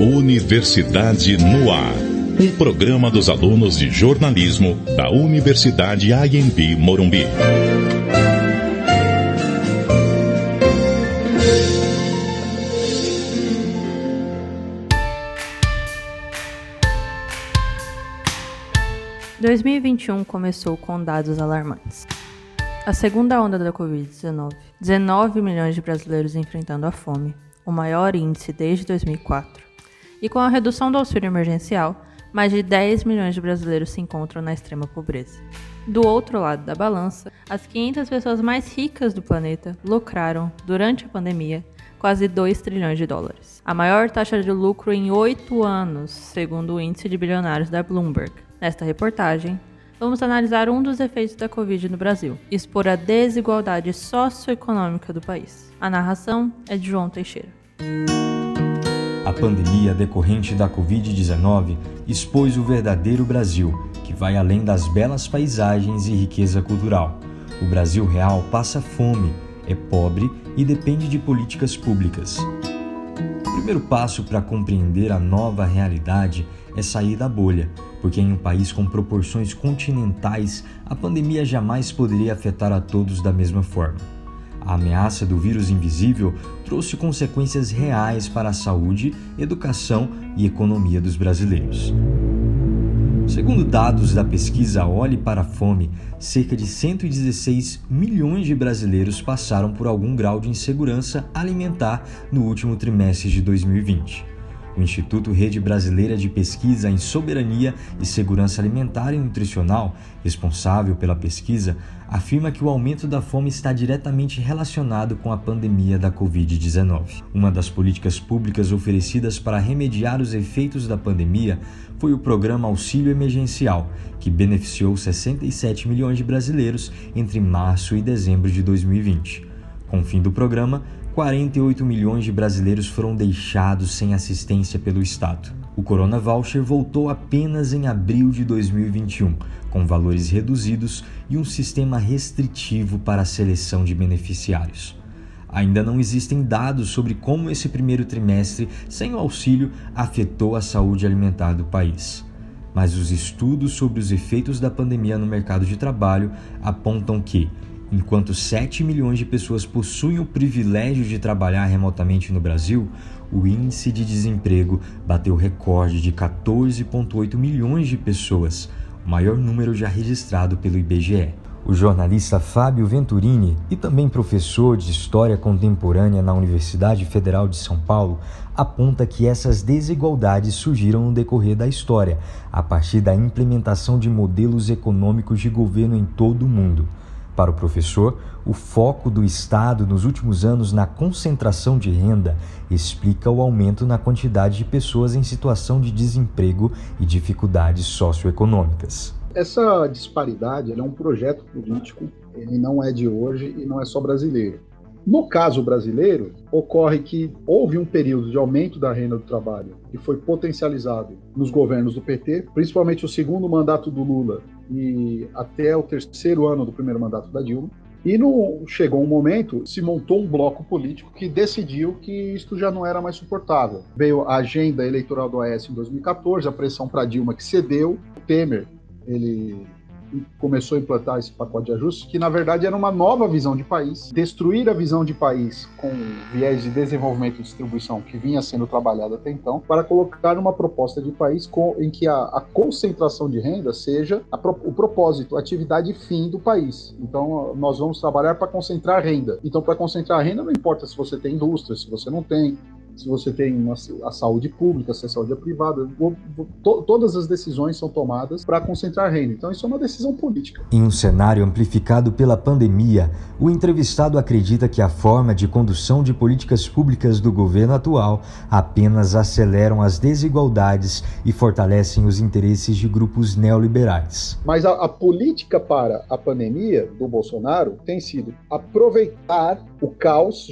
Universidade no Ar. Um programa dos alunos de jornalismo da Universidade AMB Morumbi. ...2021 começou com dados alarmantes. A segunda onda da Covid-19, 19 milhões de brasileiros enfrentando a fome, o maior índice desde 2004. E com a redução do auxílio emergencial, mais de 10 milhões de brasileiros se encontram na extrema pobreza. Do outro lado da balança, as 500 pessoas mais ricas do planeta lucraram, durante a pandemia, quase 2 trilhões de dólares. A maior taxa de lucro em oito anos, segundo o índice de bilionários da Bloomberg. Nesta reportagem, vamos analisar um dos efeitos da Covid no Brasil, expor a desigualdade socioeconômica do país. A narração é de João Teixeira. A pandemia decorrente da Covid-19 expôs o verdadeiro Brasil, que vai além das belas paisagens e riqueza cultural. O Brasil real passa fome, é pobre e depende de políticas públicas. O primeiro passo para compreender a nova realidade é sair da bolha, porque em um país com proporções continentais, a pandemia jamais poderia afetar a todos da mesma forma. A ameaça do vírus invisível trouxe consequências reais para a saúde, educação e economia dos brasileiros. Segundo dados da pesquisa Olhe para a Fome, cerca de 116 milhões de brasileiros passaram por algum grau de insegurança alimentar no último trimestre de 2020. O Instituto Rede Brasileira de Pesquisa em Soberania e Segurança Alimentar e Nutricional, responsável pela pesquisa, afirma que o aumento da fome está diretamente relacionado com a pandemia da Covid-19. Uma das políticas públicas oferecidas para remediar os efeitos da pandemia foi o programa Auxílio Emergencial, que beneficiou 67 milhões de brasileiros entre março e dezembro de 2020. Com o fim do programa, 48 milhões de brasileiros foram deixados sem assistência pelo Estado. O Corona Voucher voltou apenas em abril de 2021, com valores reduzidos e um sistema restritivo para a seleção de beneficiários. Ainda não existem dados sobre como esse primeiro trimestre sem o auxílio afetou a saúde alimentar do país. Mas os estudos sobre os efeitos da pandemia no mercado de trabalho apontam que, Enquanto 7 milhões de pessoas possuem o privilégio de trabalhar remotamente no Brasil, o índice de desemprego bateu recorde de 14,8 milhões de pessoas, o maior número já registrado pelo IBGE. O jornalista Fábio Venturini, e também professor de História Contemporânea na Universidade Federal de São Paulo, aponta que essas desigualdades surgiram no decorrer da história, a partir da implementação de modelos econômicos de governo em todo o mundo. Para o professor, o foco do Estado nos últimos anos na concentração de renda explica o aumento na quantidade de pessoas em situação de desemprego e dificuldades socioeconômicas. Essa disparidade é um projeto político, ele não é de hoje e não é só brasileiro. No caso brasileiro, ocorre que houve um período de aumento da renda do trabalho que foi potencializado nos governos do PT, principalmente o segundo mandato do Lula e até o terceiro ano do primeiro mandato da Dilma. E no, chegou um momento, se montou um bloco político que decidiu que isto já não era mais suportável. Veio a agenda eleitoral do AS em 2014, a pressão para Dilma que cedeu, o Temer ele começou a implantar esse pacote de ajustes, que na verdade era uma nova visão de país, destruir a visão de país com viés de desenvolvimento e distribuição que vinha sendo trabalhada até então, para colocar uma proposta de país com, em que a, a concentração de renda seja a, o propósito, a atividade fim do país. Então, nós vamos trabalhar para concentrar renda. Então, para concentrar renda, não importa se você tem indústria, se você não tem, se você tem uma, a saúde pública, se a saúde é privada, to, todas as decisões são tomadas para concentrar reino. Então isso é uma decisão política. Em um cenário amplificado pela pandemia, o entrevistado acredita que a forma de condução de políticas públicas do governo atual apenas aceleram as desigualdades e fortalecem os interesses de grupos neoliberais. Mas a, a política para a pandemia do Bolsonaro tem sido aproveitar o caos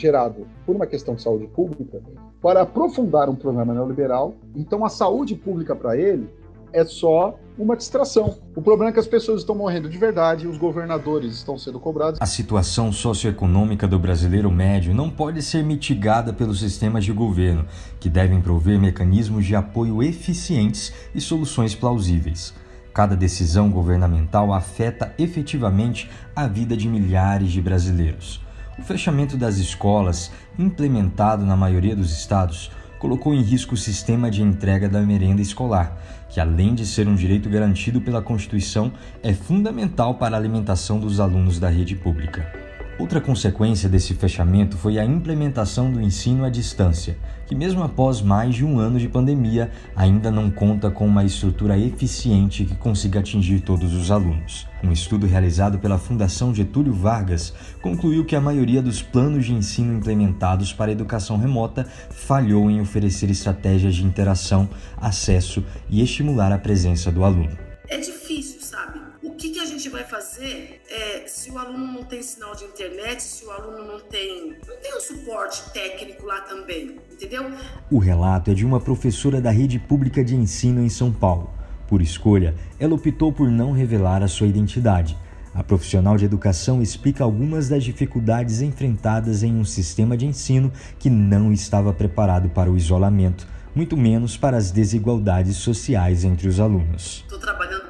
gerado por uma questão de saúde pública para aprofundar um programa neoliberal. Então, a saúde pública para ele é só uma distração. O problema é que as pessoas estão morrendo de verdade os governadores estão sendo cobrados. A situação socioeconômica do brasileiro médio não pode ser mitigada pelos sistemas de governo, que devem prover mecanismos de apoio eficientes e soluções plausíveis. Cada decisão governamental afeta efetivamente a vida de milhares de brasileiros. O fechamento das escolas, implementado na maioria dos estados, colocou em risco o sistema de entrega da merenda escolar, que além de ser um direito garantido pela Constituição, é fundamental para a alimentação dos alunos da rede pública. Outra consequência desse fechamento foi a implementação do ensino à distância, que, mesmo após mais de um ano de pandemia, ainda não conta com uma estrutura eficiente que consiga atingir todos os alunos. Um estudo realizado pela Fundação Getúlio Vargas concluiu que a maioria dos planos de ensino implementados para a educação remota falhou em oferecer estratégias de interação, acesso e estimular a presença do aluno. É difícil, sabe? O que, que a gente vai fazer é, se o aluno não tem sinal de internet, se o aluno não tem, não tem um suporte técnico lá também, entendeu? O relato é de uma professora da rede pública de ensino em São Paulo. Por escolha, ela optou por não revelar a sua identidade. A profissional de educação explica algumas das dificuldades enfrentadas em um sistema de ensino que não estava preparado para o isolamento, muito menos para as desigualdades sociais entre os alunos. Estou trabalhando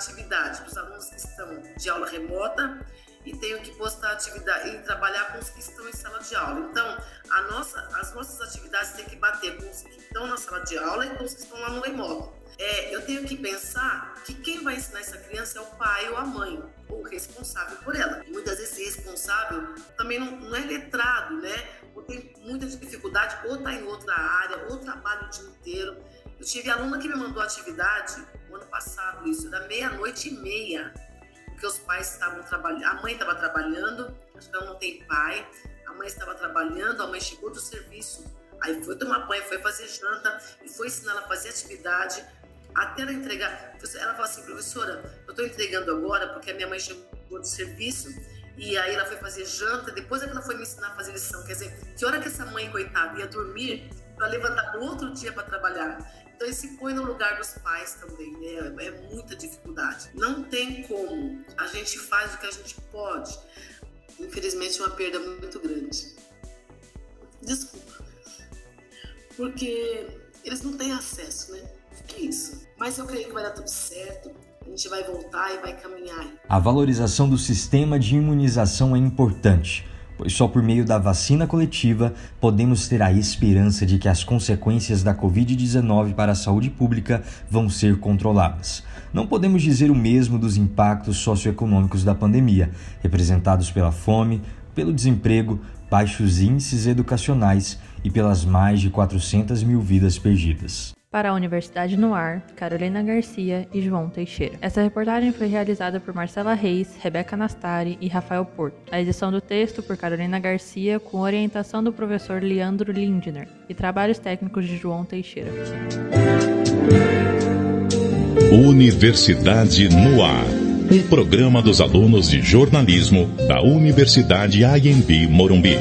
atividade para os alunos que estão de aula remota e tenho que postar atividade e trabalhar com os que estão em sala de aula. Então, a nossa, as nossas atividades têm que bater com os que estão na sala de aula e com os que estão lá no remoto. É, eu tenho que pensar que quem vai ensinar essa criança é o pai ou a mãe, ou o responsável por ela. E muitas vezes esse responsável também não, não é letrado, né? Ou tem muita dificuldade, ou está em outra área, ou trabalha o dia inteiro. Eu tive aluna que me mandou atividade no ano passado, isso, da meia-noite e meia, porque os pais estavam trabalhando, a mãe estava trabalhando, ela não tem pai, a mãe estava trabalhando, a mãe chegou do serviço, aí foi tomar banho, foi fazer janta e foi ensinar ela a fazer atividade até ela entregar. Ela falou assim, professora, eu estou entregando agora porque a minha mãe chegou do serviço e aí ela foi fazer janta, depois é que ela foi me ensinar a fazer lição. Quer dizer, que hora que essa mãe, coitada, ia dormir para levantar outro dia para trabalhar? Então, ele se põe no lugar dos pais também, né? É muita dificuldade. Não tem como. A gente faz o que a gente pode. Infelizmente, é uma perda muito grande. Desculpa. Porque eles não têm acesso, né? É isso. Mas eu creio que vai dar tudo certo. A gente vai voltar e vai caminhar. A valorização do sistema de imunização é importante pois só por meio da vacina coletiva podemos ter a esperança de que as consequências da Covid-19 para a saúde pública vão ser controladas. Não podemos dizer o mesmo dos impactos socioeconômicos da pandemia, representados pela fome, pelo desemprego, baixos índices educacionais e pelas mais de 400 mil vidas perdidas. Para a Universidade no Ar, Carolina Garcia e João Teixeira. Essa reportagem foi realizada por Marcela Reis, Rebeca Nastari e Rafael Porto. A edição do texto por Carolina Garcia, com orientação do professor Leandro Lindner e trabalhos técnicos de João Teixeira. Universidade no Ar. Um programa dos alunos de jornalismo da Universidade IMB Morumbi.